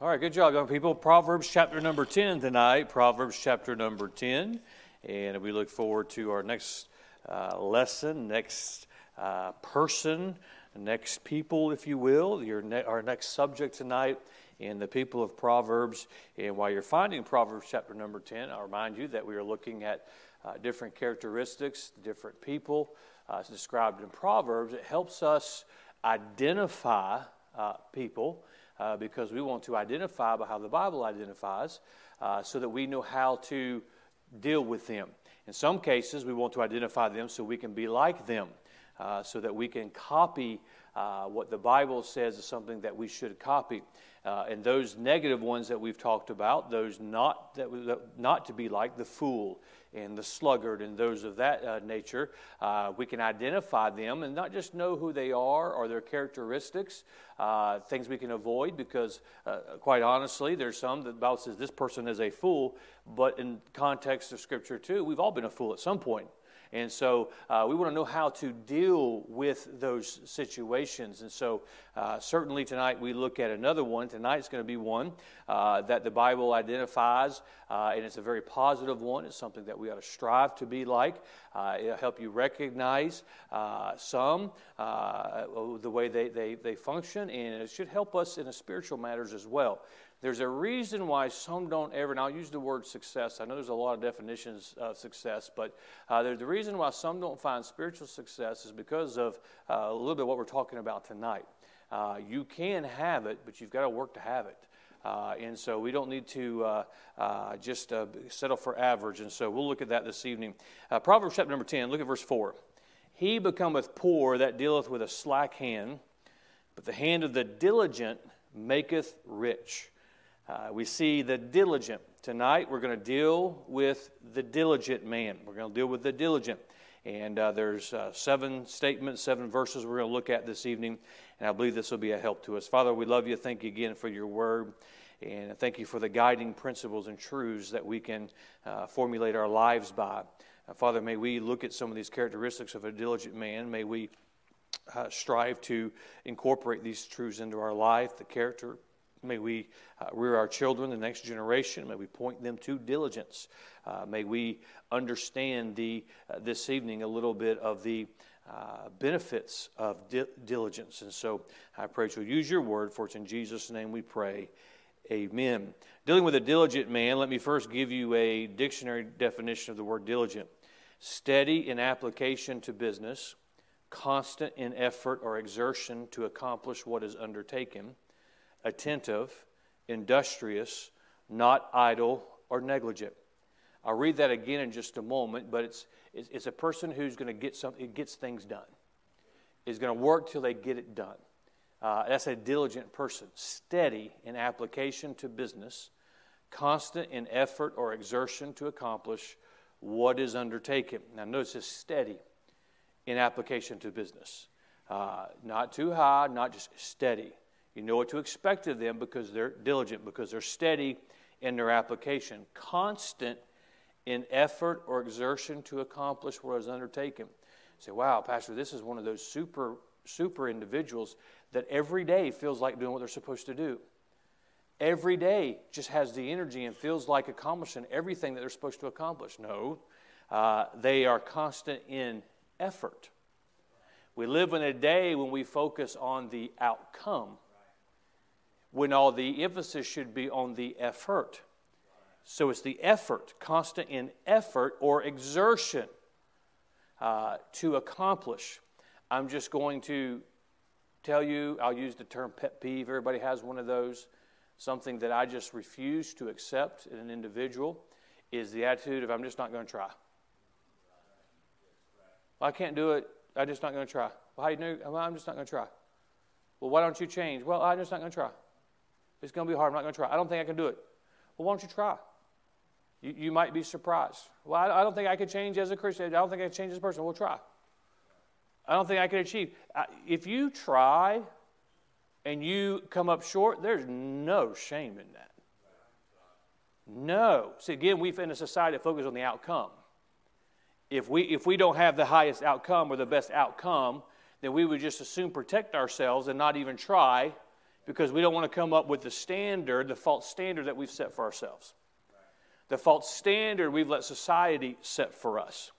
All right, good job, young people. Proverbs chapter number 10 tonight. Proverbs chapter number 10. And we look forward to our next uh, lesson, next uh, person, next people, if you will. Your ne- our next subject tonight in the people of Proverbs. And while you're finding Proverbs chapter number 10, I'll remind you that we are looking at uh, different characteristics, different people uh, described in Proverbs. It helps us identify uh, people uh, because we want to identify by how the Bible identifies uh, so that we know how to deal with them. In some cases, we want to identify them so we can be like them, uh, so that we can copy uh, what the Bible says is something that we should copy. Uh, and those negative ones that we've talked about, those not, that, not to be like the fool and the sluggard and those of that uh, nature, uh, we can identify them and not just know who they are or their characteristics, uh, things we can avoid because, uh, quite honestly, there's some that the Bible says this person is a fool, but in context of Scripture too, we've all been a fool at some point. And so uh, we want to know how to deal with those situations. And so, uh, certainly tonight we look at another one. Tonight's going to be one uh, that the Bible identifies, uh, and it's a very positive one. It's something that we ought to strive to be like. Uh, it'll help you recognize uh, some, the way they, they, they function, and it should help us in spiritual matters as well. There's a reason why some don't ever, and I'll use the word success. I know there's a lot of definitions of success, but uh, the reason why some don't find spiritual success is because of uh, a little bit what we're talking about tonight. Uh, you can have it, but you've got to work to have it. Uh, and so we don't need to uh, uh, just uh, settle for average. And so we'll look at that this evening. Uh, Proverbs chapter number 10, look at verse 4. He becometh poor that dealeth with a slack hand, but the hand of the diligent maketh rich. Uh, we see the diligent. Tonight, we're going to deal with the diligent man. We're going to deal with the diligent. And uh, there's uh, seven statements, seven verses we're going to look at this evening. And I believe this will be a help to us. Father, we love you. Thank you again for your word. And thank you for the guiding principles and truths that we can uh, formulate our lives by. Uh, Father, may we look at some of these characteristics of a diligent man. May we uh, strive to incorporate these truths into our life, the character, May we uh, rear our children, the next generation. May we point them to diligence. Uh, may we understand the, uh, this evening a little bit of the uh, benefits of di- diligence. And so I pray you'll use your word, for it's in Jesus' name we pray. Amen. Dealing with a diligent man, let me first give you a dictionary definition of the word diligent steady in application to business, constant in effort or exertion to accomplish what is undertaken attentive, industrious, not idle or negligent. I'll read that again in just a moment, but it's, it's, a person who's going to get something, gets things done, is going to work till they get it done. Uh, that's a diligent person, steady in application to business, constant in effort or exertion to accomplish what is undertaken. Now, notice it's steady in application to business. Uh, not too high, not just steady. You know what to expect of them because they're diligent, because they're steady in their application, constant in effort or exertion to accomplish what is undertaken. You say, wow, Pastor, this is one of those super, super individuals that every day feels like doing what they're supposed to do. Every day just has the energy and feels like accomplishing everything that they're supposed to accomplish. No, uh, they are constant in effort. We live in a day when we focus on the outcome when all the emphasis should be on the effort. So it's the effort, constant in effort or exertion uh, to accomplish. I'm just going to tell you, I'll use the term pet peeve. Everybody has one of those. Something that I just refuse to accept in an individual is the attitude of, I'm just not going to try. Well, I can't do it. I'm just not going to try. Well, how do you know? Well, I'm just not going to try. Well, why don't you change? Well, I'm just not going to try. It's going to be hard. I'm not going to try. I don't think I can do it. Well, why don't you try? You, you might be surprised. Well, I, I don't think I could change as a Christian. I don't think I can change as a person. We'll try. I don't think I can achieve. If you try and you come up short, there's no shame in that. No. See, again, we've in a society that focuses on the outcome. If we, if we don't have the highest outcome or the best outcome, then we would just assume protect ourselves and not even try because we don't want to come up with the standard, the false standard that we've set for ourselves. The false standard we've let society set for us.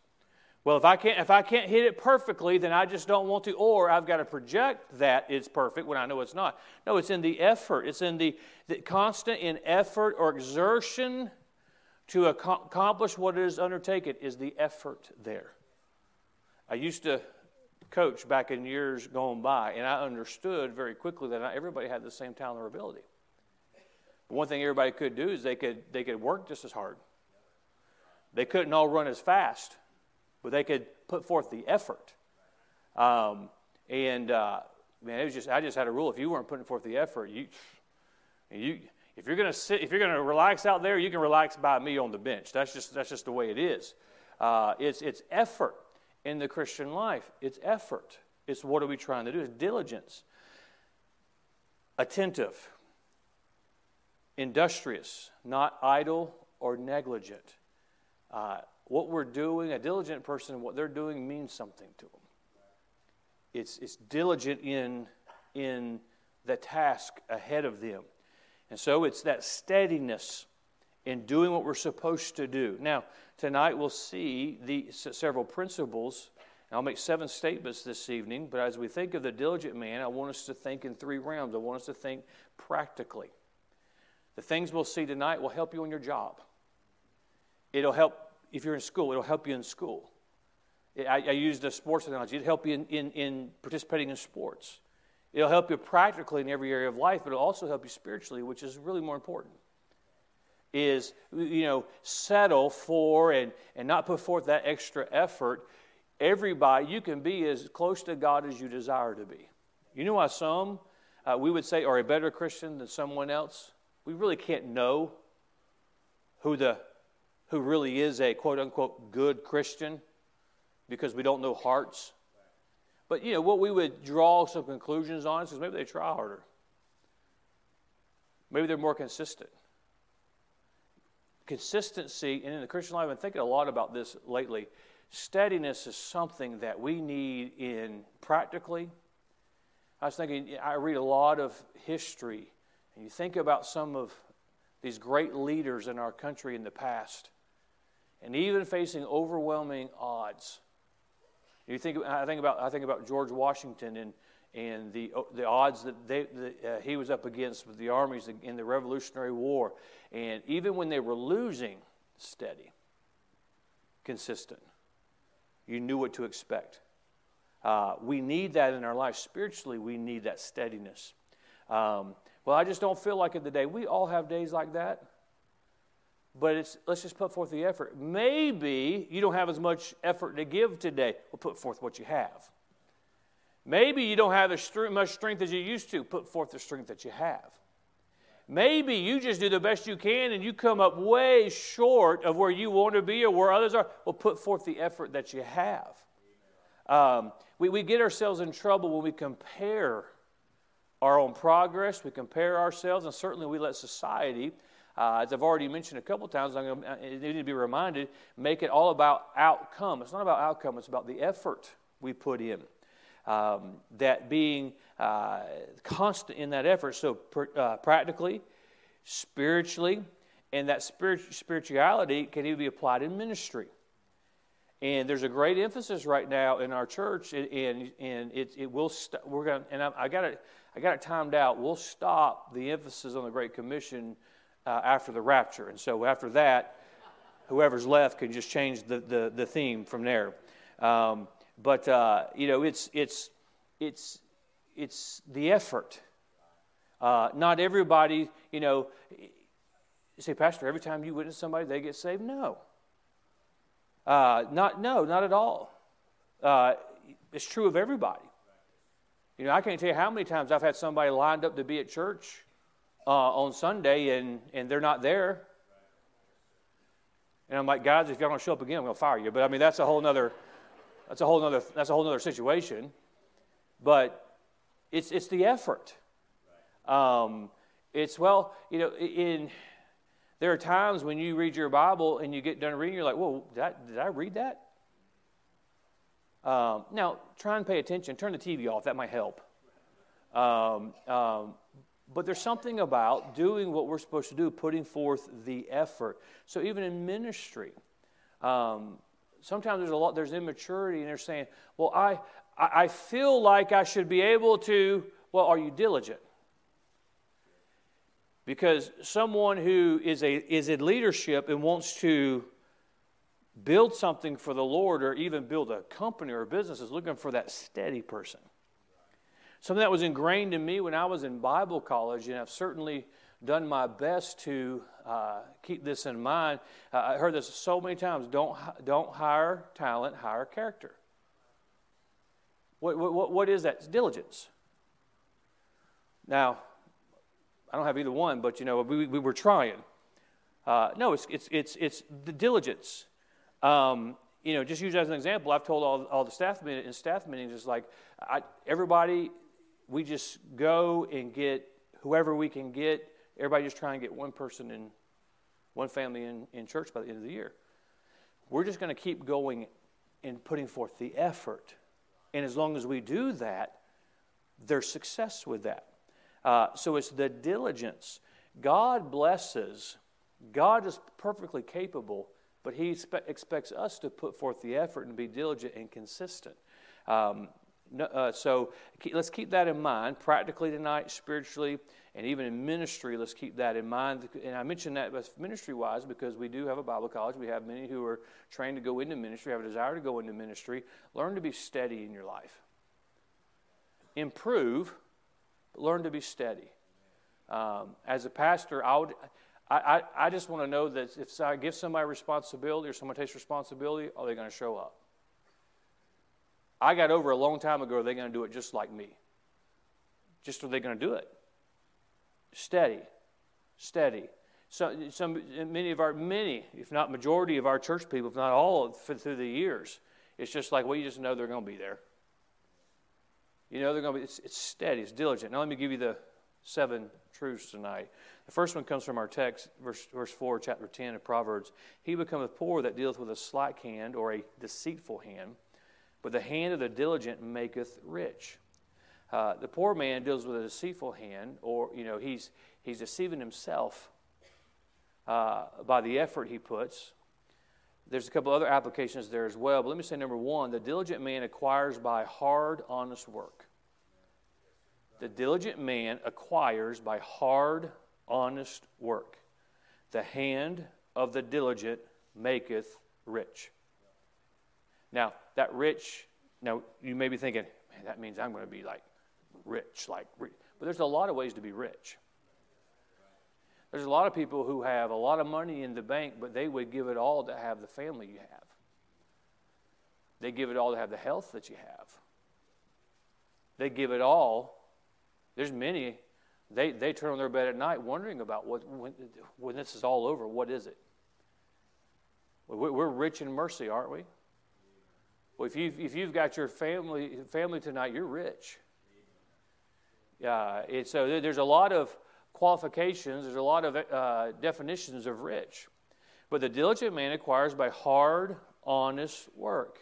Well, if I can't if I can't hit it perfectly, then I just don't want to, or I've got to project that it's perfect when I know it's not. No, it's in the effort. It's in the, the constant in effort or exertion to accomplish what it is undertaken is the effort there. I used to coach back in years gone by, and I understood very quickly that not everybody had the same talent or ability. One thing everybody could do is they could, they could work just as hard. They couldn't all run as fast, but they could put forth the effort. Um, and uh, man, it was just I just had a rule: if you weren't putting forth the effort, you you if you're going to sit, if you're going to relax out there, you can relax by me on the bench. That's just that's just the way it is. Uh, it's it's effort in the Christian life. It's effort. It's what are we trying to do? It's diligence. Attentive. Industrious, not idle or negligent. Uh, what we're doing, a diligent person, what they're doing means something to them. It's, it's diligent in, in the task ahead of them. And so it's that steadiness in doing what we're supposed to do. Now, tonight we'll see the several principles. I'll make seven statements this evening, but as we think of the diligent man, I want us to think in three realms. I want us to think practically. The things we'll see tonight will help you on your job. It'll help if you're in school, it'll help you in school. I, I a sports analogy. It'll help you in, in, in participating in sports. It'll help you practically in every area of life, but it'll also help you spiritually, which is really more important is, you know, settle for and, and not put forth that extra effort, everybody, you can be as close to God as you desire to be. You know why some uh, we would say are a better Christian than someone else? We really can't know who the who really is a quote unquote good Christian because we don't know hearts. But you know what we would draw some conclusions on is maybe they try harder. Maybe they're more consistent consistency, and in the Christian life, I've been thinking a lot about this lately. Steadiness is something that we need in practically. I was thinking, I read a lot of history, and you think about some of these great leaders in our country in the past, and even facing overwhelming odds. You think, I think about, I think about George Washington and and the, the odds that, they, uh, he was up against with the armies in the Revolutionary War. And even when they were losing, steady, consistent. You knew what to expect. Uh, we need that in our life. Spiritually, we need that steadiness. Um, well, I just don't feel like it today. We all have days like that. But it's, let's just put forth the effort. Maybe you don't have as much effort to give today. Well, put forth what you have. Maybe you don't have as much strength as you used to. Put forth the strength that you have. Maybe you just do the best you can and you come up way short of where you want to be or where others are. Well, put forth the effort that you have. Um, we, we get ourselves in trouble when we compare our own progress, we compare ourselves, and certainly we let society, uh, as I've already mentioned a couple times, I'm to, need to be reminded, make it all about outcome. It's not about outcome, it's about the effort we put in um, that being uh, constant in that effort. So, uh, practically, spiritually, and that spirit- spirituality can even be applied in ministry. And there's a great emphasis right now in our church, and, and it, it will. St- we're going, and I, I got it. I got it timed out. We'll stop the emphasis on the Great Commission uh, after the rapture, and so after that, whoever's left can just change the, the, the theme from there. Um, but uh, you know, it's it's it's it's the effort. Uh, not everybody, you know. You say, Pastor, every time you witness somebody, they get saved. No. Uh, not no, not at all. Uh, it's true of everybody. You know, I can't tell you how many times I've had somebody lined up to be at church uh, on Sunday and, and they're not there. And I'm like, guys, if y'all don't show up again, I'm going to fire you. But I mean, that's a whole other that's a whole other, that's a whole other situation. But it's, it's the effort. Um, it's, well, you know, in, there are times when you read your Bible and you get done reading, you're like, whoa, did I, did I read that? Um, now, try and pay attention. Turn the TV off. That might help. Um, um, But there's something about doing what we're supposed to do, putting forth the effort. So even in ministry, um, sometimes there's a lot there's immaturity, and they're saying, "Well, I I feel like I should be able to." Well, are you diligent? Because someone who is a is in leadership and wants to build something for the Lord, or even build a company or a business, is looking for that steady person. Something that was ingrained in me when I was in Bible college, and I've certainly done my best to uh, keep this in mind. Uh, I heard this so many times don't, don't hire talent, hire character. What, what, what is that? It's diligence. Now, I don't have either one, but you know, we, we were trying. Uh, no, it's, it's, it's, it's the diligence. Um, you know, just use as an example, I've told all, all the staff in staff meetings, it's like I, everybody we just go and get whoever we can get. Everybody just try and get one person in, one family in, in church by the end of the year. We're just going to keep going and putting forth the effort. And as long as we do that, there's success with that. Uh, so it's the diligence. God blesses, God is perfectly capable, but He expects us to put forth the effort and be diligent and consistent. Um, uh, so let's keep that in mind practically tonight, spiritually, and even in ministry. Let's keep that in mind. And I mention that ministry wise because we do have a Bible college. We have many who are trained to go into ministry, have a desire to go into ministry. Learn to be steady in your life. Improve, but learn to be steady. Um, as a pastor, I would. I, I, I just want to know that if I give somebody responsibility or someone takes responsibility, are they going to show up? I got over a long time ago, are they going to do it just like me? Just are they going to do it? Steady, steady. So, some, many of our, many, if not majority of our church people, if not all through the years, it's just like, well, you just know they're going to be there. You know they're going to be, it's, it's steady, it's diligent. Now let me give you the seven truths tonight. The first one comes from our text, verse, verse 4, chapter 10 of Proverbs. He becometh poor that dealeth with a slack hand or a deceitful hand but the hand of the diligent maketh rich. Uh, the poor man deals with a deceitful hand, or you know he's he's deceiving himself uh, by the effort he puts. There's a couple other applications there as well, but let me say number one: the diligent man acquires by hard, honest work. The diligent man acquires by hard, honest work. The hand of the diligent maketh rich. Now, that rich, now you may be thinking, man, that means I'm going to be like rich, like rich. But there's a lot of ways to be rich. There's a lot of people who have a lot of money in the bank, but they would give it all to have the family you have. They give it all to have the health that you have. They give it all. There's many, they, they turn on their bed at night wondering about what, when, when this is all over, what is it? We're rich in mercy, aren't we? Well, if you've, if you've got your family, family tonight, you're rich. Yeah, uh, so there's a lot of qualifications, there's a lot of uh, definitions of rich. But the diligent man acquires by hard, honest work.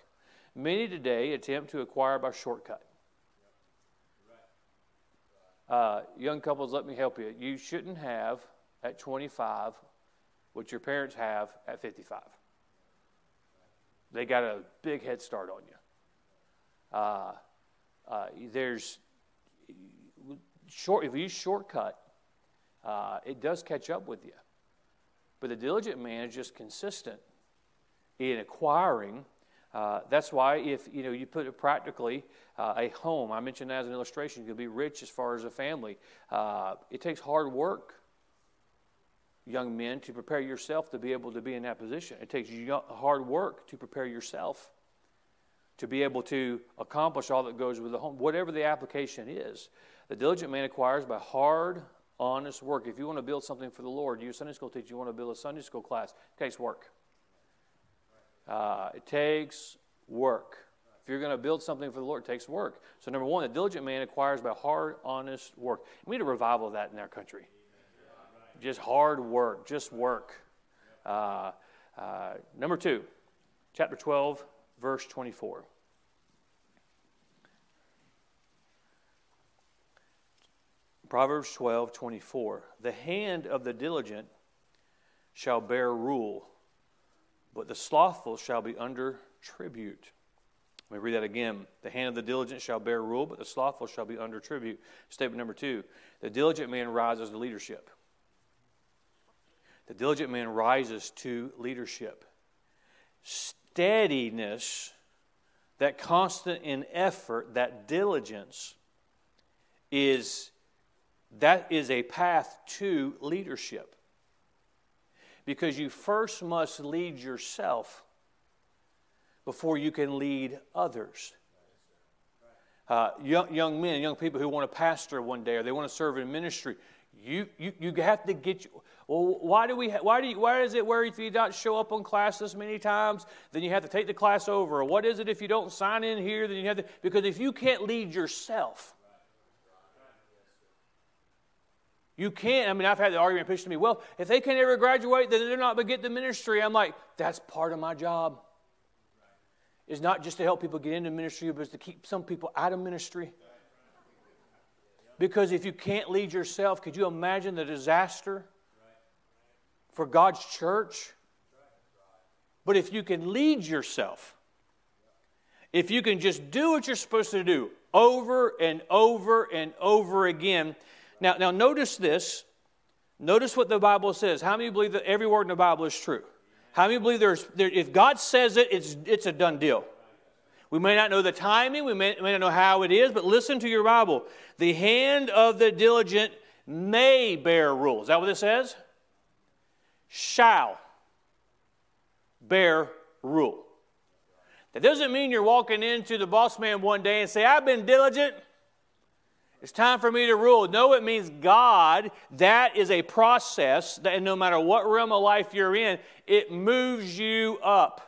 Many today attempt to acquire by shortcut. Uh, young couples, let me help you. You shouldn't have at 25 what your parents have at 55. They got a big head start on you. Uh, uh, there's short if you shortcut, uh, it does catch up with you. But the diligent man is just consistent in acquiring. Uh, that's why if you know you put it practically, uh, a home. I mentioned that as an illustration. You'll be rich as far as a family. Uh, it takes hard work young men, to prepare yourself to be able to be in that position. It takes hard work to prepare yourself to be able to accomplish all that goes with the home, whatever the application is. The diligent man acquires by hard, honest work. If you want to build something for the Lord, you're a Sunday school teacher, you want to build a Sunday school class, it takes work. Uh, it takes work. If you're going to build something for the Lord, it takes work. So, number one, the diligent man acquires by hard, honest work. We need a revival of that in our country just hard work, just work. Uh, uh, number two, chapter 12, verse 24. Proverbs 12, 24. The hand of the diligent shall bear rule, but the slothful shall be under tribute. Let me read that again. The hand of the diligent shall bear rule, but the slothful shall be under tribute. Statement number two the diligent man rises to leadership. The diligent man rises to leadership. Steadiness, that constant in effort, that diligence is that is a path to leadership. Because you first must lead yourself before you can lead others. Uh, young, young men, young people who want to pastor one day or they want to serve in ministry, you, you, you have to get. Well, why do we? Why do you, Why is it where if you don't show up on class this many times, then you have to take the class over? Or what is it if you don't sign in here, then you have to? Because if you can't lead yourself, You can't. I mean, I've had the argument pitched to me, well, if they can't ever graduate, then they're not going to get the ministry. I'm like, that's part of my job. Is not just to help people get into ministry, but it's to keep some people out of ministry. Because if you can't lead yourself, could you imagine the disaster for God's church? But if you can lead yourself, if you can just do what you're supposed to do over and over and over again, now, now notice this. Notice what the Bible says. How many believe that every word in the Bible is true? How many believe there's, there, if God says it, it's, it's a done deal? We may not know the timing, we may, may not know how it is, but listen to your Bible. The hand of the diligent may bear rule. Is that what it says? Shall bear rule. That doesn't mean you're walking into the boss man one day and say, I've been diligent. It's time for me to rule. No, it means God. That is a process that no matter what realm of life you're in, it moves you up.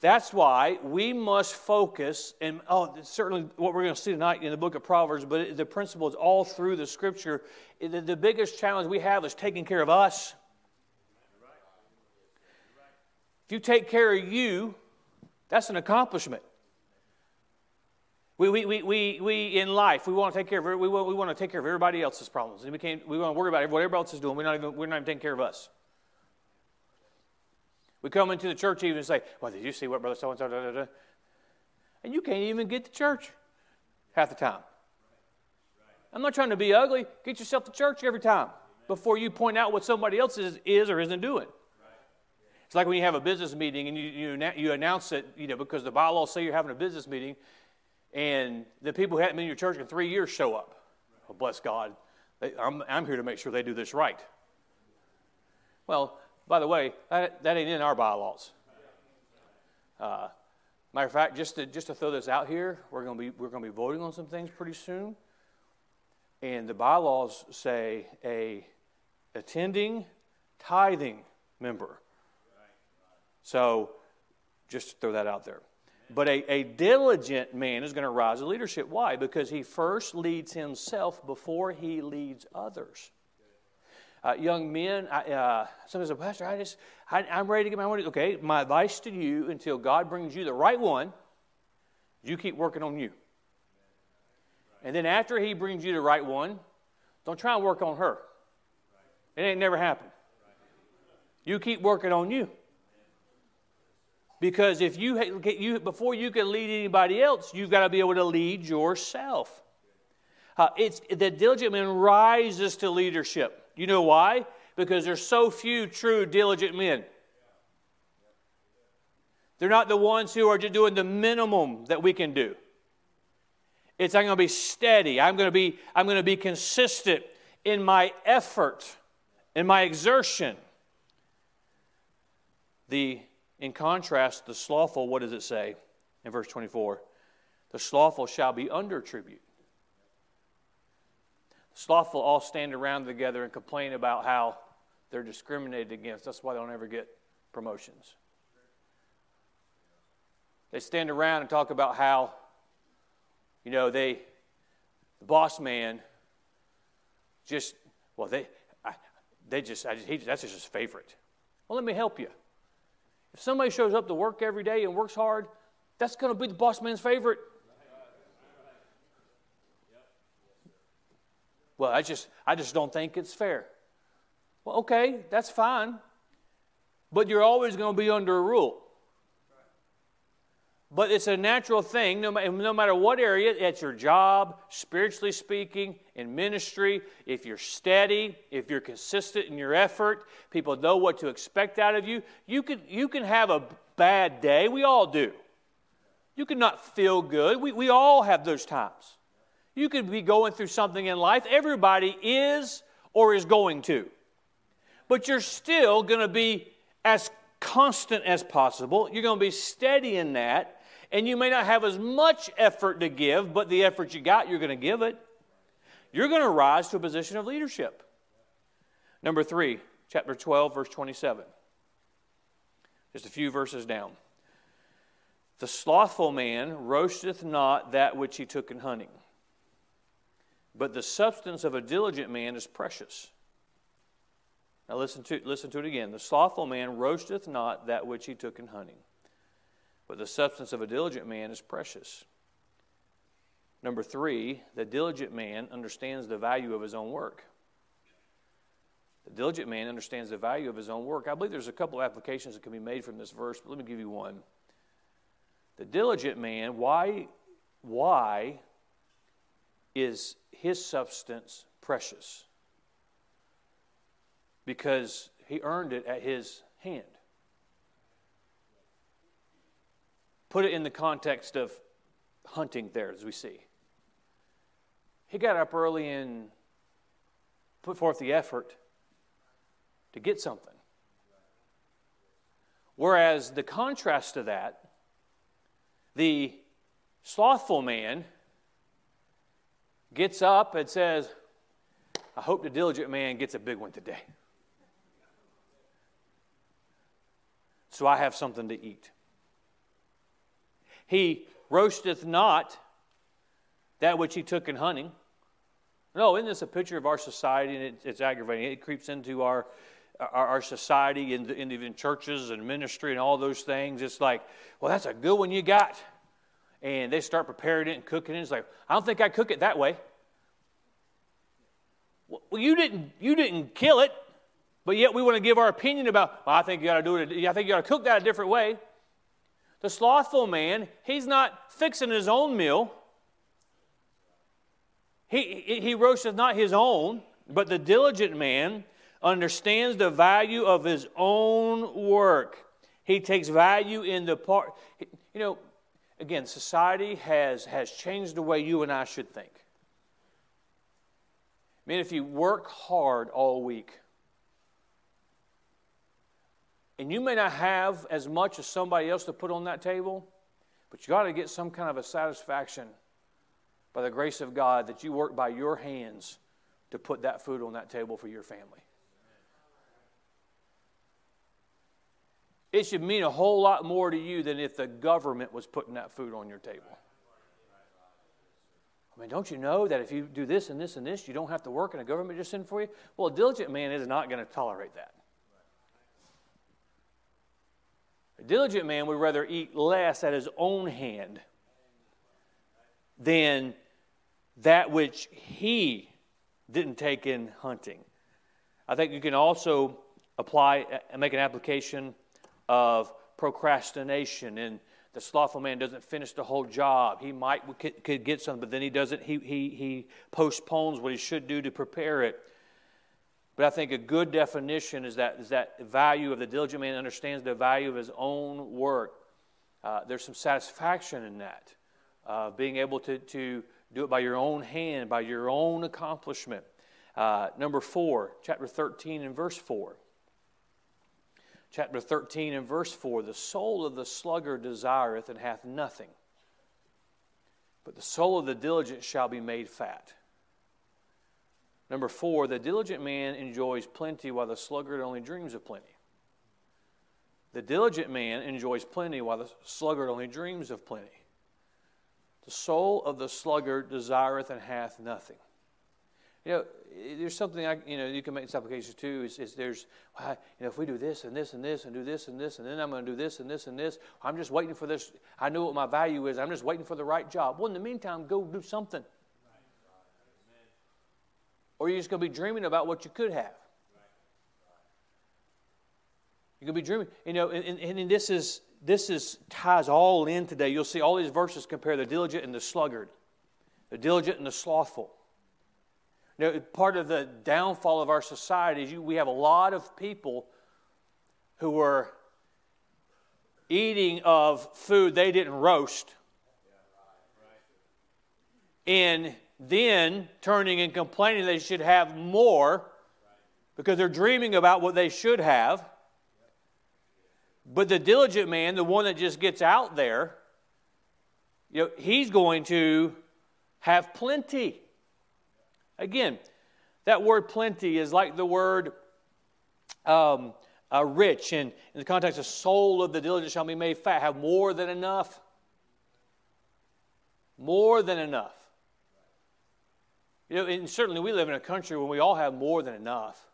That's why we must focus, and oh, certainly what we're going to see tonight in the book of Proverbs, but the principle is all through the scripture. The, the biggest challenge we have is taking care of us. If you take care of you, that's an accomplishment. We, we, we, we, we in life, we want to take care of, we want, we want to take care of everybody else's problems. And we, can't, we want to worry about what everybody else is doing. We're not, even, we're not even taking care of us. We come into the church even and say, Well, did you see what Brother so and so? did? And you can't even get to church half the time. I'm not trying to be ugly. Get yourself to church every time before you point out what somebody else is, is or isn't doing. It's like when you have a business meeting and you, you, you announce it, you know, because the bylaws say you're having a business meeting, and the people who haven't been in your church in three years show up. Well, bless God. They, I'm, I'm here to make sure they do this right. Well, by the way, that, that ain't in our bylaws. Uh, matter of fact, just to, just to throw this out here, we're going to be we're going to be voting on some things pretty soon, and the bylaws say a attending tithing member. So, just to throw that out there. But a, a diligent man is going to rise to leadership. Why? Because he first leads himself before he leads others. Uh, young men, I, uh, somebody said, Pastor, I just, I, am ready to get my money. Okay, my advice to you until God brings you the right one, you keep working on you. And then after he brings you the right one, don't try and work on her. It ain't never happened. You keep working on you. Because if you, you before you can lead anybody else, you've got to be able to lead yourself. Uh, it's the diligent man rises to leadership. You know why? Because there's so few true diligent men. They're not the ones who are just doing the minimum that we can do. It's I'm going to be steady. I'm going to be I'm going to be consistent in my effort, in my exertion. The in contrast, the slothful, what does it say in verse 24? The slothful shall be under tribute. Slothful all stand around together and complain about how they're discriminated against. That's why they don't ever get promotions. They stand around and talk about how, you know, they, the boss man, just, well, they, I, they just, I just he, that's just his favorite. Well, let me help you. If somebody shows up to work every day and works hard, that's going to be the boss man's favorite. Well, I just, I just don't think it's fair. Well, okay, that's fine. But you're always going to be under a rule. But it's a natural thing, no, no matter what area, at your job, spiritually speaking, in ministry, if you're steady, if you're consistent in your effort, people know what to expect out of you. You can, you can have a bad day. We all do. You can not feel good. We, we all have those times. You could be going through something in life. Everybody is or is going to. But you're still going to be as constant as possible. You're going to be steady in that and you may not have as much effort to give, but the effort you got, you're going to give it. You're going to rise to a position of leadership. Number three, chapter 12, verse 27. Just a few verses down. The slothful man roasteth not that which he took in hunting, but the substance of a diligent man is precious. Now listen to, listen to it again. The slothful man roasteth not that which he took in hunting, but the substance of a diligent man is precious. Number three, the diligent man understands the value of his own work. The diligent man understands the value of his own work. I believe there's a couple of applications that can be made from this verse, but let me give you one. The diligent man, why, why is his substance precious? Because he earned it at his hand. Put it in the context of hunting there, as we see. He got up early and put forth the effort to get something. Whereas the contrast to that, the slothful man gets up and says, I hope the diligent man gets a big one today. So I have something to eat. He roasteth not that which he took in hunting. No, isn't this a picture of our society? And it, it's aggravating. It creeps into our, our, our society and in, in, even churches and ministry and all those things. It's like, well, that's a good one you got. And they start preparing it and cooking it. It's like, I don't think I cook it that way. Well, you didn't, you didn't kill it, but yet we want to give our opinion about, well, I think you got to do it. I think you got to cook that a different way. The slothful man, he's not fixing his own meal. He, he roasteth not his own, but the diligent man understands the value of his own work. He takes value in the part. You know, again, society has, has changed the way you and I should think. I mean, if you work hard all week, and you may not have as much as somebody else to put on that table, but you got to get some kind of a satisfaction by the grace of God that you work by your hands to put that food on that table for your family. It should mean a whole lot more to you than if the government was putting that food on your table. I mean, don't you know that if you do this and this and this, you don't have to work and the government just send for you? Well, a diligent man is not going to tolerate that. A diligent man would rather eat less at his own hand than that which he didn't take in hunting. I think you can also apply and make an application of procrastination and the slothful man doesn't finish the whole job. He might could get something, but then he doesn't. He, he, he postpones what he should do to prepare it. But I think a good definition is that, is that value of the diligent man understands the value of his own work. Uh, there's some satisfaction in that, uh, being able to, to do it by your own hand, by your own accomplishment. Uh, number four, chapter 13 and verse 4. Chapter 13 and verse 4 The soul of the sluggard desireth and hath nothing, but the soul of the diligent shall be made fat. Number four, the diligent man enjoys plenty while the sluggard only dreams of plenty. The diligent man enjoys plenty while the sluggard only dreams of plenty. The soul of the sluggard desireth and hath nothing. You know, there's something I, you know, you can make this application too. Is, is there's, well, you know, if we do this and this and this and do this and this and then I'm going to do this and this and this. I'm just waiting for this. I know what my value is. I'm just waiting for the right job. Well, in the meantime, go do something. or you're just going to be dreaming about what you could have. You're going to be dreaming. You know, and, and, and this is this is ties all in today. You'll see all these verses compare the diligent and the sluggard, the diligent and the slothful. You know, part of the downfall of our society is you, we have a lot of people who are eating of food they didn't roast and then turning and complaining they should have more because they're dreaming about what they should have but the diligent man, the one that just gets out there, you know, he's going to have plenty. Again, that word plenty is like the word um, uh, rich, and in the context of soul of the diligent shall be made fat, have more than enough. More than enough. You know, and certainly we live in a country where we all have more than enough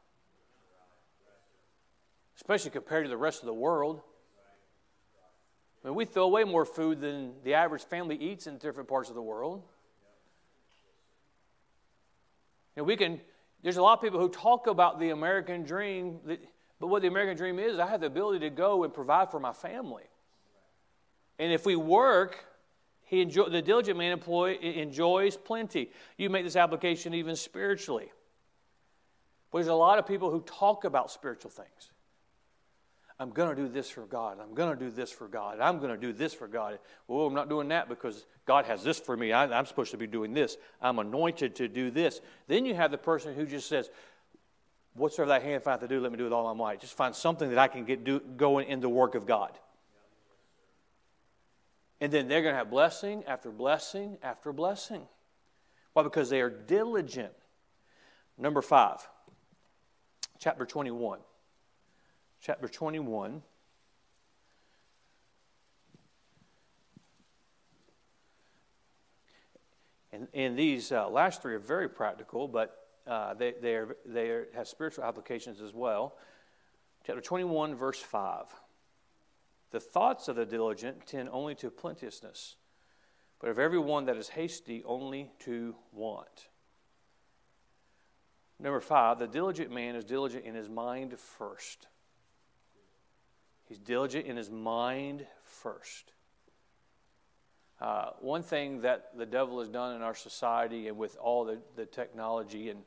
especially compared to the rest of the world. I mean, we throw away more food than the average family eats in different parts of the world. And we can, there's a lot of people who talk about the American dream, but what the American dream is, I have the ability to go and provide for my family. And if we work, he enjoy, the diligent man employ, enjoys plenty. You make this application even spiritually. But there's a lot of people who talk about spiritual things. I'm going to do this for God. I'm going to do this for God. I'm going to do this for God. Well, I'm not doing that because God has this for me. I, am supposed to be doing this. I'm anointed to do this. Then you have the person who just says, Whatsoever thy hand finds to do, let me do it all my might. Just find something that I can get do, going in the work of God. And then they're going to have blessing after blessing after blessing. Why? Because they are diligent. Number five, chapter 21 chapter 21. And, and these uh, last three are very practical, but uh, they, they, are, they are, have spiritual applications as well. Chapter 21, verse 5. The thoughts of the diligent tend only to plenteousness, but of everyone that is hasty, only to want. Number five, the diligent man is diligent in his mind first. He's diligent in his mind first. Uh, one thing that the devil has done in our society and with all the, the technology, and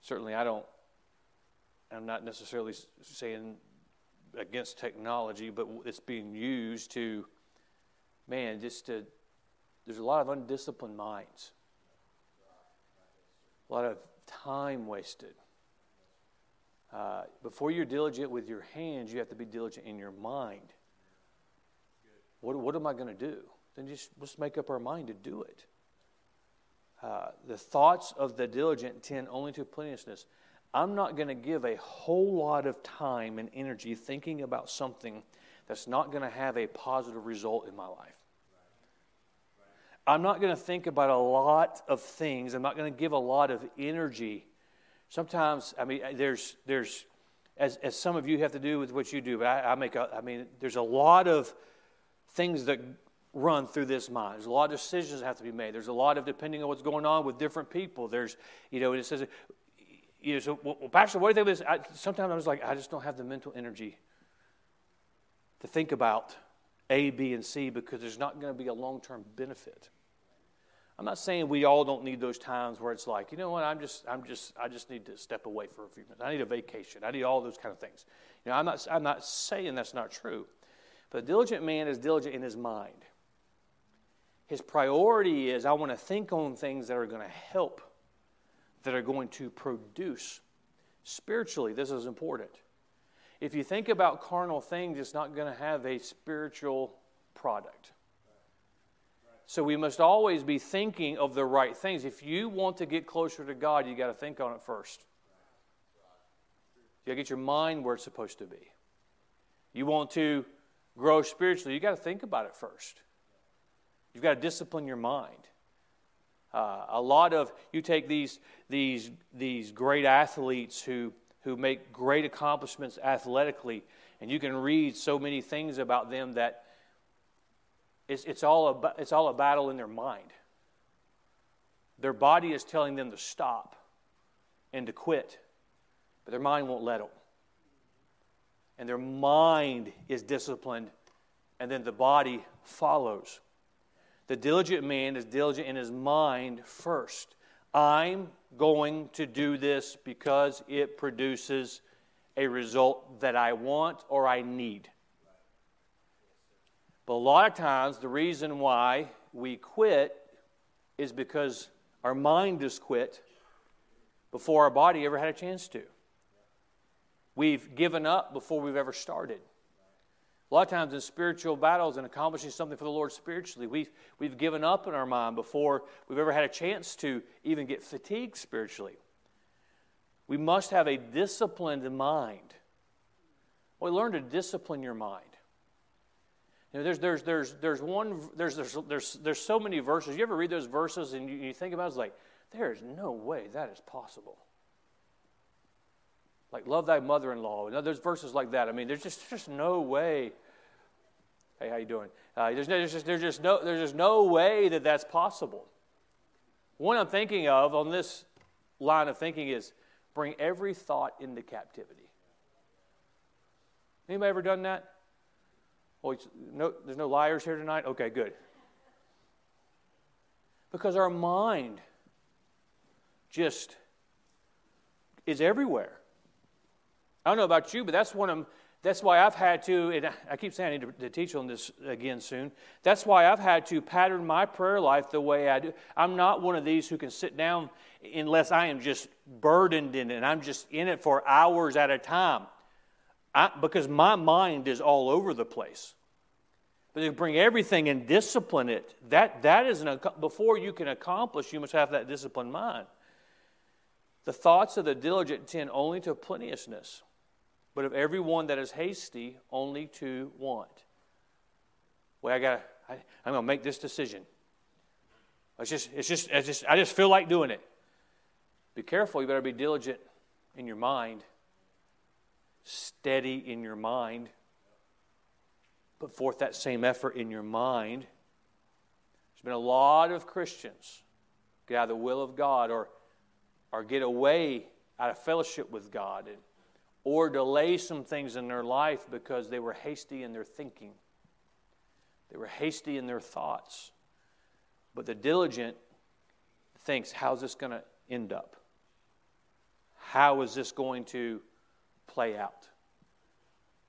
certainly I don't, I'm not necessarily saying against technology, but it's being used to, man, just to, there's a lot of undisciplined minds, a lot of time wasted. Uh, before you're diligent with your hands, you have to be diligent in your mind. What, what am I going to do? Then just let's make up our mind to do it. Uh, the thoughts of the diligent tend only to plenteousness. I'm not going to give a whole lot of time and energy thinking about something that's not going to have a positive result in my life. I'm not going to think about a lot of things. I'm not going to give a lot of energy Sometimes, I mean, there's, there's as, as some of you have to do with what you do, but I, I make a, I mean, there's a lot of things that run through this mind. There's a lot of decisions that have to be made. There's a lot of, depending on what's going on with different people, there's, you know, it says, you know, so, well, Pastor, what do you think of this? I, sometimes I was like, I just don't have the mental energy to think about A, B, and C because there's not going to be a long term benefit. I'm not saying we all don't need those times where it's like, you know what, I'm just, I'm just, I just need to step away for a few minutes. I need a vacation. I need all those kind of things. You know, I'm not, I'm not saying that's not true. But a diligent man is diligent in his mind. His priority is I want to think on things that are going to help, that are going to produce. Spiritually, this is important. If you think about carnal things, it's not going to have a spiritual product. So we must always be thinking of the right things. If you want to get closer to God, you got to think on it first. You got to get your mind where it's supposed to be. You want to grow spiritually, you got to think about it first. You've got to discipline your mind. Uh, a lot of you take these these these great athletes who who make great accomplishments athletically, and you can read so many things about them that it's, it's, all a, it's all a battle in their mind. Their body is telling them to stop, and to quit, but their mind won't let them. And their mind is disciplined, and then the body follows. The diligent man is diligent in his mind first. I'm going to do this because it produces a result that I want or I need. But a lot of times, the reason why we quit is because our mind has quit before our body ever had a chance to. We've given up before we've ever started. A lot of times in spiritual battles and accomplishing something for the Lord spiritually, we've, we've given up in our mind before we've ever had a chance to even get fatigued spiritually. We must have a disciplined mind. Well, learn to discipline your mind. Know, there's, there's, there's, there's one, there's, there's, there's, there's so many verses. You ever read those verses and you, you think about it, it's like, there is no way that is possible. Like, love thy mother-in-law. You know, there's verses like that. I mean, there's just, just no way. Hey, how you doing? Uh, there's, no, there's, just, there's, just no, there's just no way that that's possible. One I'm thinking of on this line of thinking is bring every thought into captivity. Anybody ever done that? No, there's no liars here tonight? Okay, good. Because our mind just is everywhere. I don't know about you, but that's one of that's why I've had to, and I keep saying I need to, to, teach on this again soon. That's why I've had to pattern my prayer life the way I do. I'm not one of these who can sit down unless I am just burdened in it and I'm just in it for hours at a time. I, because my mind is all over the place. But to bring everything and discipline it, that, that is an, before you can accomplish, you must have that disciplined mind. The thoughts of the diligent tend only to plenteousness but of everyone that is hasty, only to want. Well, I got. I, I'm to make this decision. It's just, it's just, it's just, I just feel like doing it. Be careful. You better be diligent in your mind, steady in your mind. Put forth that same effort in your mind. There's been a lot of Christians get out of the will of God or, or get away out of fellowship with God and or delay some things in their life because they were hasty in their thinking. They were hasty in their thoughts. But the diligent thinks, how's this going to end up? How is this going to play out?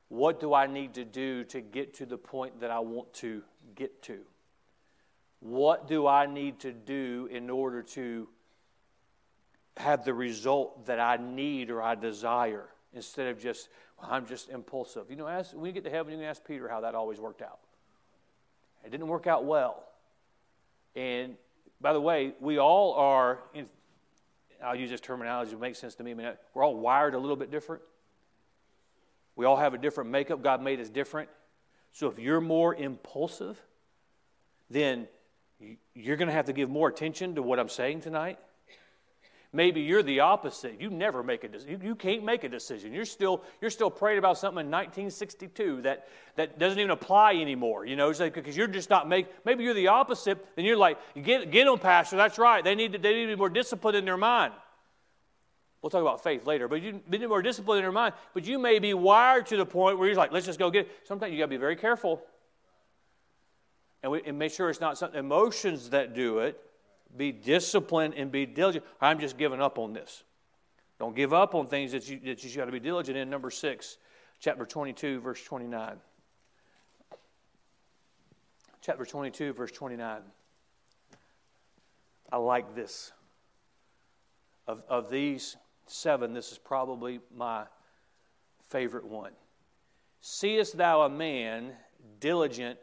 What do I need to do to get to the point that I want to get to? What do I need to do in order to have the result that I need or I desire? instead of just, well, I'm just impulsive. You know, ask, when you get to heaven, you can ask Peter how that always worked out. It didn't work out well. And by the way, we all are, in, I'll use this terminology to make sense to me. I we're all wired a little bit different. We all have a different makeup. God made us different. So if you're more impulsive, then you're going to have to give more attention to what I'm saying tonight. Maybe you're the opposite. You never make a decision. You, can't make a decision. You're still, you're still praying about something in 1962 that, that doesn't even apply anymore, you know, because you're just not make. Maybe you're the opposite, and you're like, get, get them, Pastor. That's right. They need, to, they need to be more disciplined in their mind. We'll talk about faith later, but you be more disciplined in your mind. But you may be wired to the point where you're like, let's just go get it. Sometimes you got to be very careful. And, we, and make sure it's not some emotions that do it, be disciplined and be diligent. I'm just giving up on this. Don't give up on things that you, that you got to be diligent in. Number six, chapter 22, verse 29. Chapter 22, verse 29. I like this. Of, of these seven, this is probably my favorite one. Seest thou a man diligent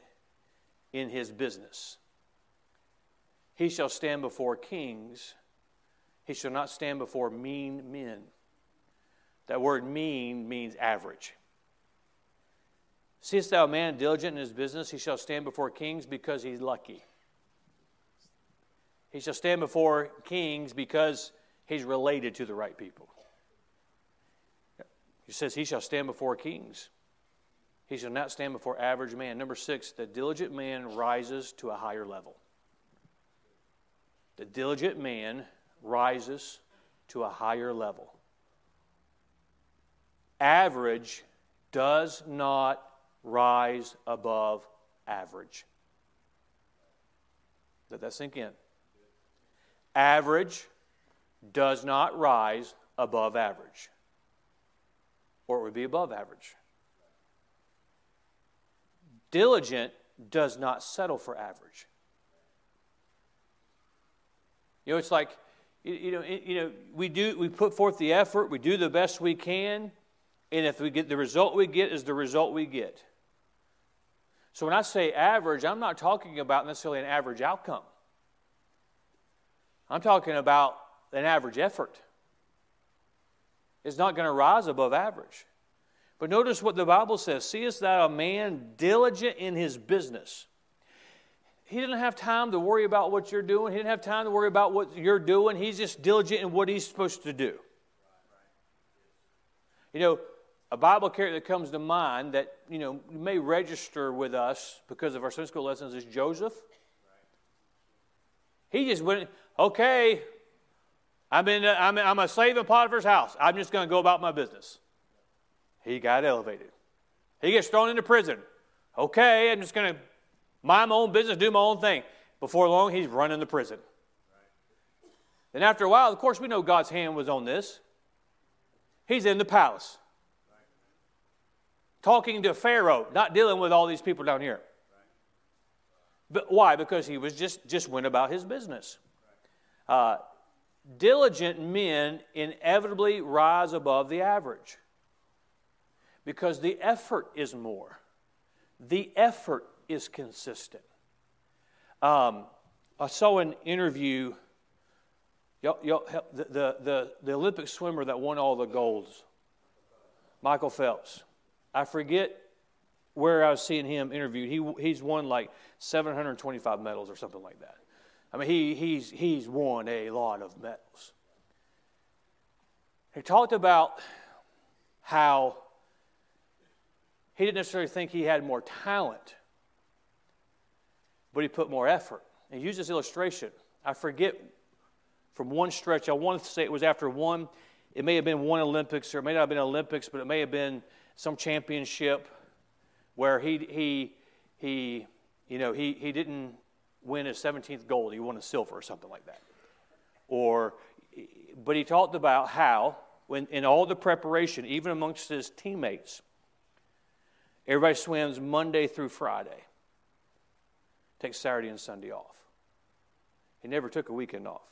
in his business? He shall stand before kings. He shall not stand before mean men. That word mean means average. Seest thou a man diligent in his business? He shall stand before kings because he's lucky. He shall stand before kings because he's related to the right people. He says, He shall stand before kings. He shall not stand before average man. Number six, the diligent man rises to a higher level. The diligent man rises to a higher level. Average does not rise above average. Let that sink in. Average does not rise above average, or it would be above average. Diligent does not settle for average. You know, it's like, you know, you know, we do we put forth the effort, we do the best we can, and if we get the result we get is the result we get. So when I say average, I'm not talking about necessarily an average outcome. I'm talking about an average effort. It's not going to rise above average. But notice what the Bible says Seest thou a man diligent in his business? He didn't have time to worry about what you're doing. He didn't have time to worry about what you're doing. He's just diligent in what he's supposed to do. You know, a Bible character that comes to mind that, you know, may register with us because of our Sunday school lessons is Joseph. He just went, okay, I'm, in, I'm, I'm a slave in Potiphar's house. I'm just going to go about my business. He got elevated. He gets thrown into prison. Okay, I'm just going to mind my own business, do my own thing. Before long, he's running the prison. Then after a while, of course, we know God's hand was on this. He's in the palace. Talking to Pharaoh, not dealing with all these people down here. But why? Because he was just, just went about his business. Uh, diligent men inevitably rise above the average because the effort is more. The effort is consistent. Um, I saw an interview. Y'all, y'all, the, the, the, the Olympic swimmer that won all the golds, Michael Phelps. I forget where I was seeing him interviewed. He, he's won like 725 medals or something like that. I mean, he, he's, he's won a lot of medals. He talked about how he didn't necessarily think he had more talent, but he put more effort. And he used this illustration. I forget from one stretch, I want to say it was after one, it may have been one Olympics, or it may not have been Olympics, but it may have been some championship where he, he, he you know, he, he didn't win his 17th gold, he won a silver or something like that. Or, but he talked about how, when, in all the preparation, even amongst his teammates, Everybody swims Monday through Friday. Takes Saturday and Sunday off. He never took a weekend off.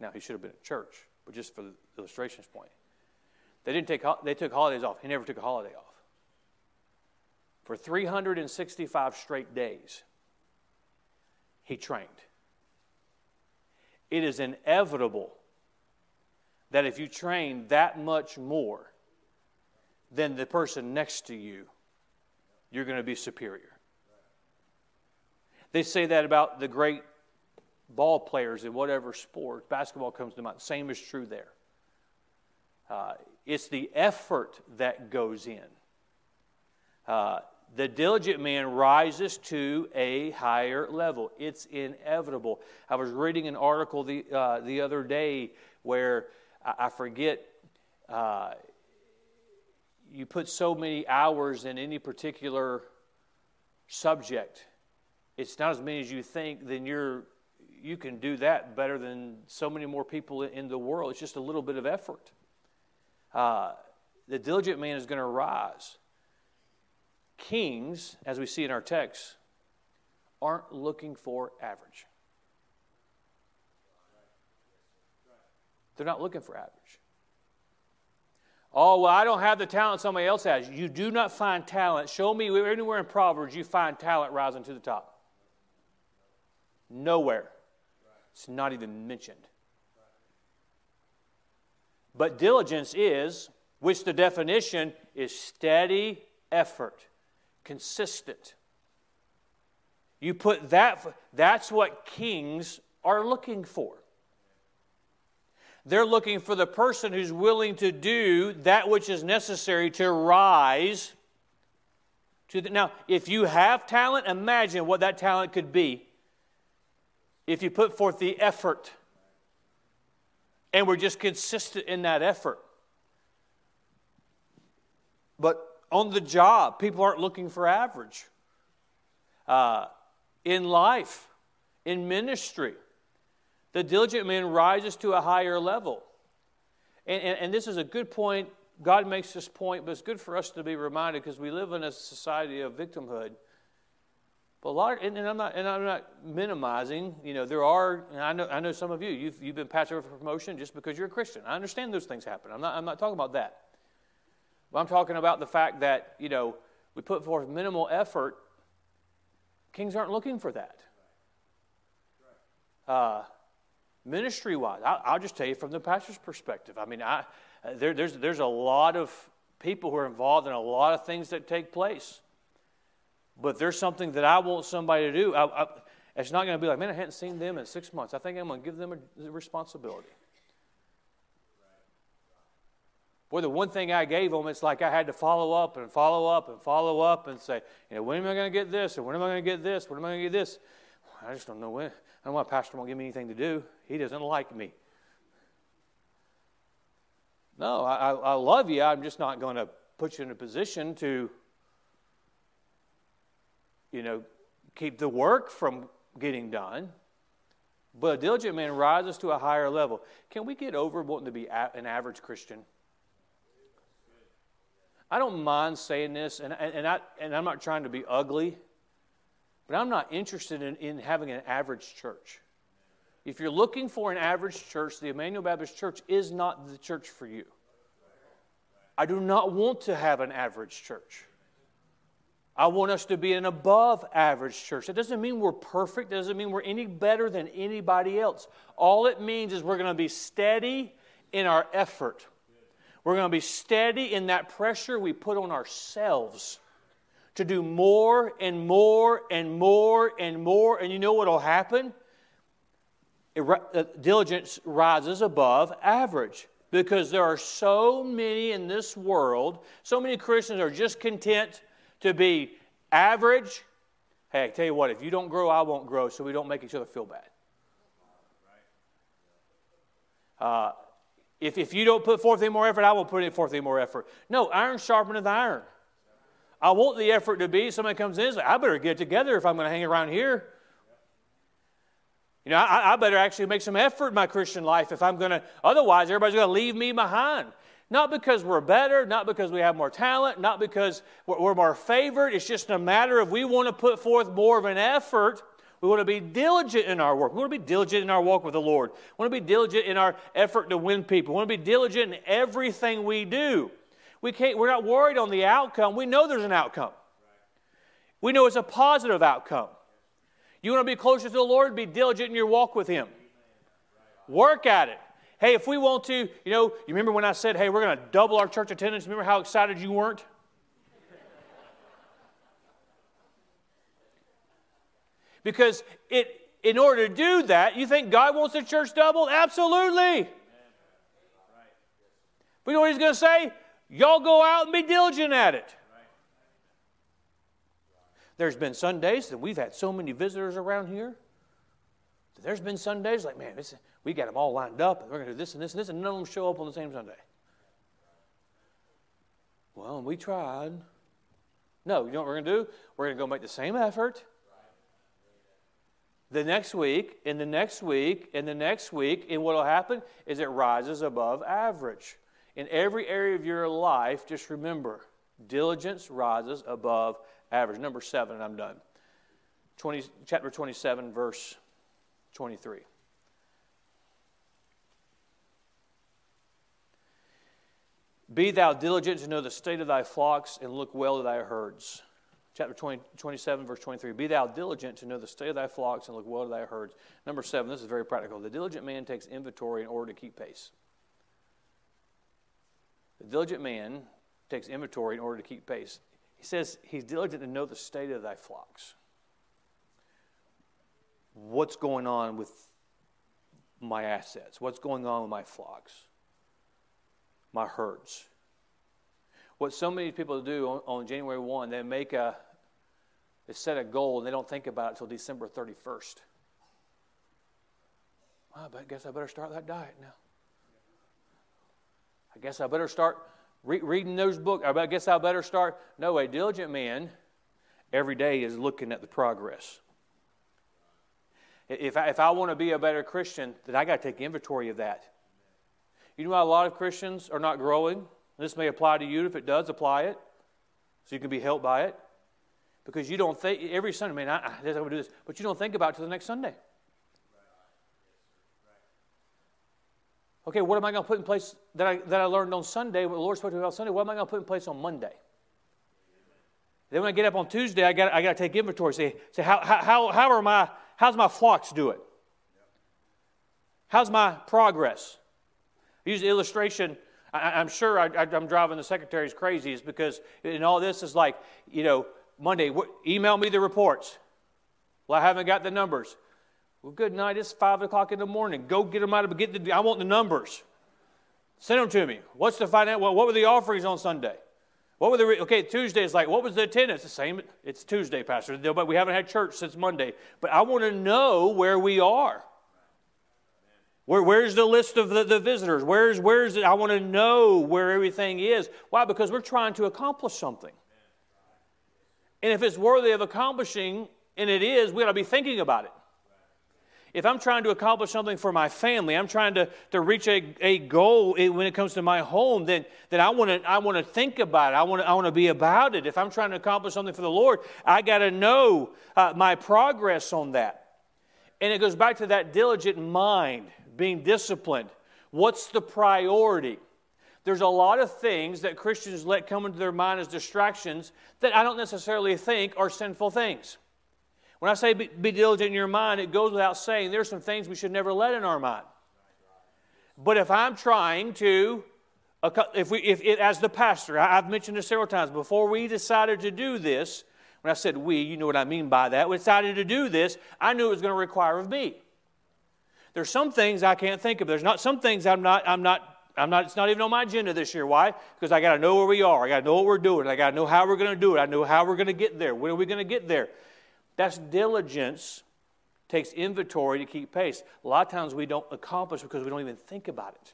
Now, he should have been at church, but just for the illustration's point. They, didn't take, they took holidays off. He never took a holiday off. For 365 straight days, he trained. It is inevitable that if you train that much more than the person next to you, you're going to be superior. They say that about the great ball players in whatever sport. Basketball comes to mind. Same is true there. Uh, it's the effort that goes in. Uh, the diligent man rises to a higher level. It's inevitable. I was reading an article the, uh, the other day where I, I forget uh, you put so many hours in any particular subject, it's not as many as you think, then you're you can do that better than so many more people in the world. It's just a little bit of effort. Uh, the diligent man is going to rise. Kings, as we see in our text, aren't looking for average. They're not looking for average. Oh, well, I don't have the talent somebody else has. You do not find talent. Show me anywhere in Proverbs you find talent rising to the top. Nowhere. It's not even mentioned. But diligence is, which the definition is steady effort, consistent. You put that, that's what kings are looking for. They're looking for the person who's willing to do that which is necessary to rise to the, now if you have talent imagine what that talent could be if you put forth the effort And we're just consistent in that effort. But on the job, people aren't looking for average. Uh, in life, in ministry, the diligent man rises to a higher level. And, and, and, this is a good point. God makes this point, but it's good for us to be reminded because we live in a society of victimhood. But a lot, of, and, and, I'm not, and I'm not minimizing. You know, there are. I know, I know some of you. You've, you've been passed over for promotion just because you're a Christian. I understand those things happen. I'm not. I'm not talking about that. But I'm talking about the fact that you know we put forth minimal effort. Kings aren't looking for that. Uh, ministry wise, I'll, just tell you from the pastor's perspective. I mean, I, there, there's, there's a lot of people who are involved in a lot of things that take place. But there's something that I want somebody to do. I, I, it's not going to be like, man, I hadn't seen them in six months. I think I'm going to give them a, responsibility. Boy, the one thing I gave them, it's like I had to follow up and follow up and follow up and say, you know, when am I going to get this? Or when am I going to get this? When am I going to get this? I just don't know when. I don't know why Pastor won't give me anything to do. He doesn't like me. No, I, I love you. I'm just not going to put you in a position to, you know, keep the work from getting done. But a diligent man rises to a higher level. Can we get over wanting to be an average Christian? I don't mind saying this, and, and, I, and I'm not trying to be ugly, but I'm not interested in, in having an average church. If you're looking for an average church, the Emmanuel Baptist Church is not the church for you. I do not want to have an average church. I want us to be an above average church. That doesn't mean we're perfect, that doesn't mean we're any better than anybody else. All it means is we're going to be steady in our effort. We're going to be steady in that pressure we put on ourselves to do more and more and more and more. And you know what will happen? Uh, diligence rises above average because there are so many in this world, so many Christians are just content to be average. Hey, I tell you what, if you don't grow, I won't grow, so we don't make each other feel bad. Uh, if, if you don't put forth any more effort, I will put forth any more effort. No, iron sharpeneth iron. I want the effort to be somebody comes in and says, I better get together if I'm going to hang around here. You know, I, I, better actually make some effort in my Christian life if I'm going to, otherwise, everybody's going to leave me behind. Not because we're better, not because we have more talent, not because we're, we're more favored. It's just a matter of we want to put forth more of an effort we want to be diligent in our work. We want to be diligent in our walk with the Lord. We want to be diligent in our effort to win people. We want to be diligent in everything we do. We can't, we're not worried on the outcome. We know there's an outcome. We know it's a positive outcome. You want to be closer to the Lord, be diligent in your walk with Him. Work at it. Hey, if we want to, you know, you remember when I said, hey, we're going to double our church attendance? Remember how excited you weren't? Because it, in order to do that, you think God wants the church doubled? Absolutely. But you know what he's going to say? Y'all go out and be diligent at it. There's been Sundays that we've had so many visitors around here. There's been Sundays like, man, this, we got them all lined up, and we're going to do this and this and this, and none of them show up on the same Sunday. Well, we tried. No, you know what we're going to do? We're going to go make the same effort the next week, and the next week, and the next week, and what will happen is it rises above average. In every area of your life, just remember diligence rises above average. Number seven, and I'm done. 20, chapter 27, verse 23. Be thou diligent to know the state of thy flocks, and look well to thy herds chapter 20, 27, verse 23. Be thou diligent to know the state of thy flocks and look well to thy herds. Number seven, this is very practical. The diligent man takes inventory in order to keep pace. The diligent man takes inventory in order to keep pace. He says he's diligent to know the state of thy flocks. What's going on with my assets? What's going on with my flocks? My herds? What so many people do on, on January 1, they make a, they set a goal and they don't think about it until December 31st. Well, I guess I better start that diet now. I guess I better start re- reading those books. I guess I better start. No, a diligent man every day is looking at the progress. If I, if I want to be a better Christian, then I got to take inventory of that. You know why a lot of Christians are not growing? This may apply to you. If it does, apply it so you can be helped by it. Because you don't think, every Sunday, man, I, I'm going to do this, but you don't think about it till the next Sunday. Okay, what am I going to put in place that I, that I learned on Sunday, what the Lord spoke to me about Sunday? What am I going to put in place on Monday? Then when I get up on Tuesday, I got, I got to take inventory. Say, say how, how, how are my, how's my flocks doing? How's my progress? I use the illustration. I, am sure I, am driving the secretaries crazy, is because in all this is like, you know, Monday, email me the reports. Well, I haven't got the numbers. Well, good night. It's five o'clock in the morning. Go get them out of get the. I want the numbers. Send them to me. What's the finance? Well, what were the offerings on Sunday? What were the okay? Tuesday is like what was the attendance? The same. It's Tuesday, Pastor. But we haven't had church since Monday. But I want to know where we are. Where, where's the list of the, the visitors? Where's where's it? I want to know where everything is. Why? Because we're trying to accomplish something. And if it's worthy of accomplishing, and it is, we ought to be thinking about it. If I'm trying to accomplish something for my family, I'm trying to, to reach a, a goal when it comes to my home, then, then I want to I wanna think about it. I want to I wanna be about it. If I'm trying to accomplish something for the Lord, I got to know uh, my progress on that. And it goes back to that diligent mind, being disciplined. What's the priority? There's a lot of things that Christians let come into their mind as distractions that I don't necessarily think are sinful things. When I say be, be diligent in your mind, it goes without saying there's some things we should never let in our mind. But if I'm trying to, if we, if it, as the pastor, I've mentioned this several times, before we decided to do this, when I said we, you know what I mean by that, we decided to do this, I knew it was going to require of me. There's some things I can't think of. There's not some things I'm not, I'm not I'm not, it's not even on my agenda this year. Why? Because I got to know where we are. I got to know what we're doing. I got to know how we're going to do it. I know how we're going to get there. When are we going to get there? That's diligence, takes inventory to keep pace. A lot of times we don't accomplish because we don't even think about it.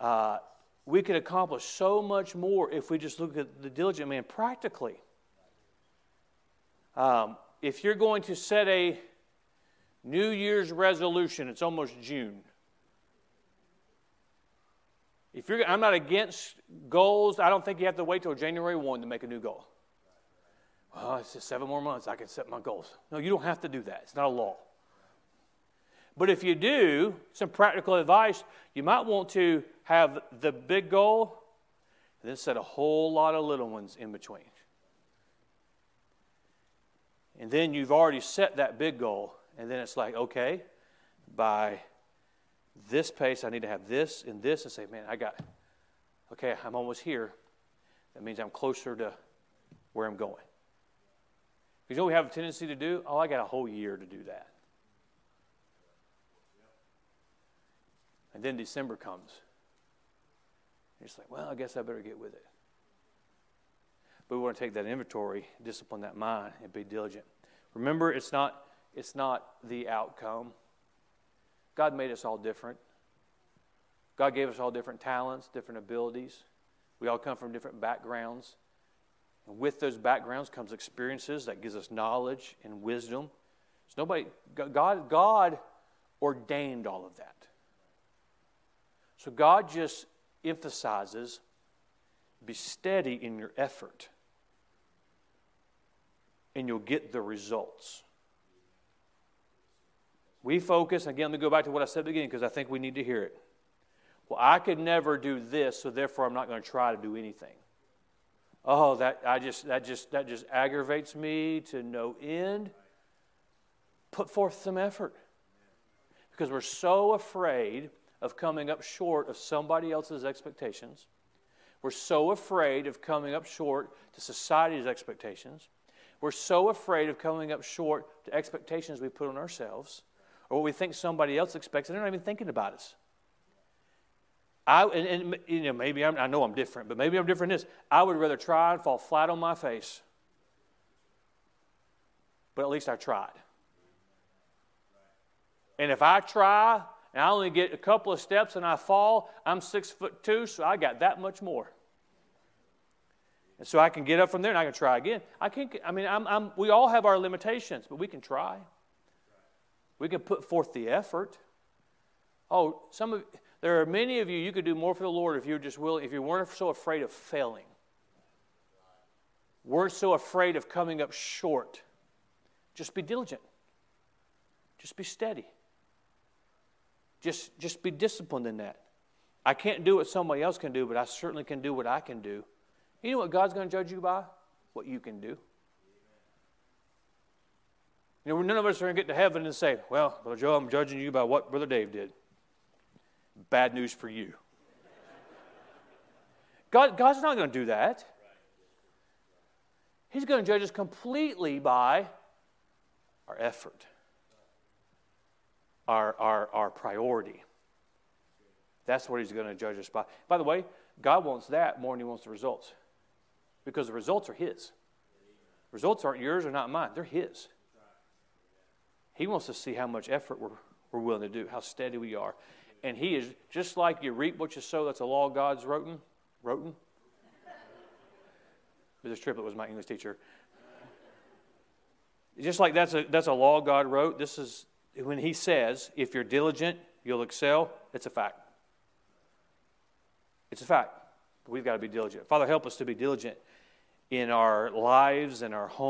Uh, we could accomplish so much more if we just look at the diligent man practically. Um, if you're going to set a New Year's resolution, it's almost June. If you're, I'm not against goals. I don't think you have to wait till January 1 to make a new goal Well, it's just seven more months, I can set my goals. No, you don't have to do that. It's not a law. But if you do, some practical advice, you might want to have the big goal and then set a whole lot of little ones in between. And then you've already set that big goal, and then it's like, okay, by this pace, I need to have this and this, and say, man, I got, okay, I'm almost here. That means I'm closer to where I'm going. Because you know we have a tendency to do? Oh, I got a whole year to do that. And then December comes. You're just like, well, I guess I better get with it. But we want to take that inventory, discipline that mind, and be diligent. Remember, it's not, it's not the outcome. God made us all different. God gave us all different talents, different abilities. We all come from different backgrounds. And with those backgrounds comes experiences that gives us knowledge and wisdom. So nobody, God, God ordained all of that. So God just emphasizes be steady in your effort, and you'll get the results. We focus, again, let me go back to what I said at the beginning because I think we need to hear it. Well, I could never do this, so therefore I'm not going to try to do anything. Oh, that I just that just that just aggravates me to no end. Put forth some effort. Because we're so afraid of coming up short of somebody else's expectations. We're so afraid of coming up short to society's expectations. We're so afraid of coming up short to expectations we put on ourselves or what we think somebody else expects, and they're not even thinking about us. I, and, and, you know, maybe I'm, I know I'm different, but maybe I'm different in this. I would rather try and fall flat on my face. But at least I tried. And if I try and I only get a couple of steps and I fall, I'm six foot two, so I got that much more. And so I can get up from there and I can try again. I can't, I mean, I'm, I'm, we all have our limitations, but we can try. We can put forth the effort. Oh, some of there are many of you you could do more for the Lord if you were just willing, if you weren't so afraid of failing. Weren't so afraid of coming up short. Just be diligent. Just be steady. Just, just be disciplined in that. I can't do what somebody else can do, but I certainly can do what I can do. You know what God's going to judge you by? What you can do. You know, none of us are going to get to heaven and say, Well, Brother Joe, I'm judging you by what Brother Dave did. Bad news for you. God, God's not going to do that. He's going to judge us completely by our effort our, our, our priority. That's what he's going to judge us by. By the way, God wants that more than he wants the results. Because the results are his. Results aren't yours or not mine, they're his. He wants to see how much effort we're, we're willing to do, how steady we are. And he is just like you reap what you sow, that's a law God's written. Written? Mrs. Triplett was my English teacher. Just like that's a, that's a law God wrote, this is when he says, if you're diligent, you'll excel, it's a fact. It's a fact. We've got to be diligent. Father, help us to be diligent in our lives and our homes.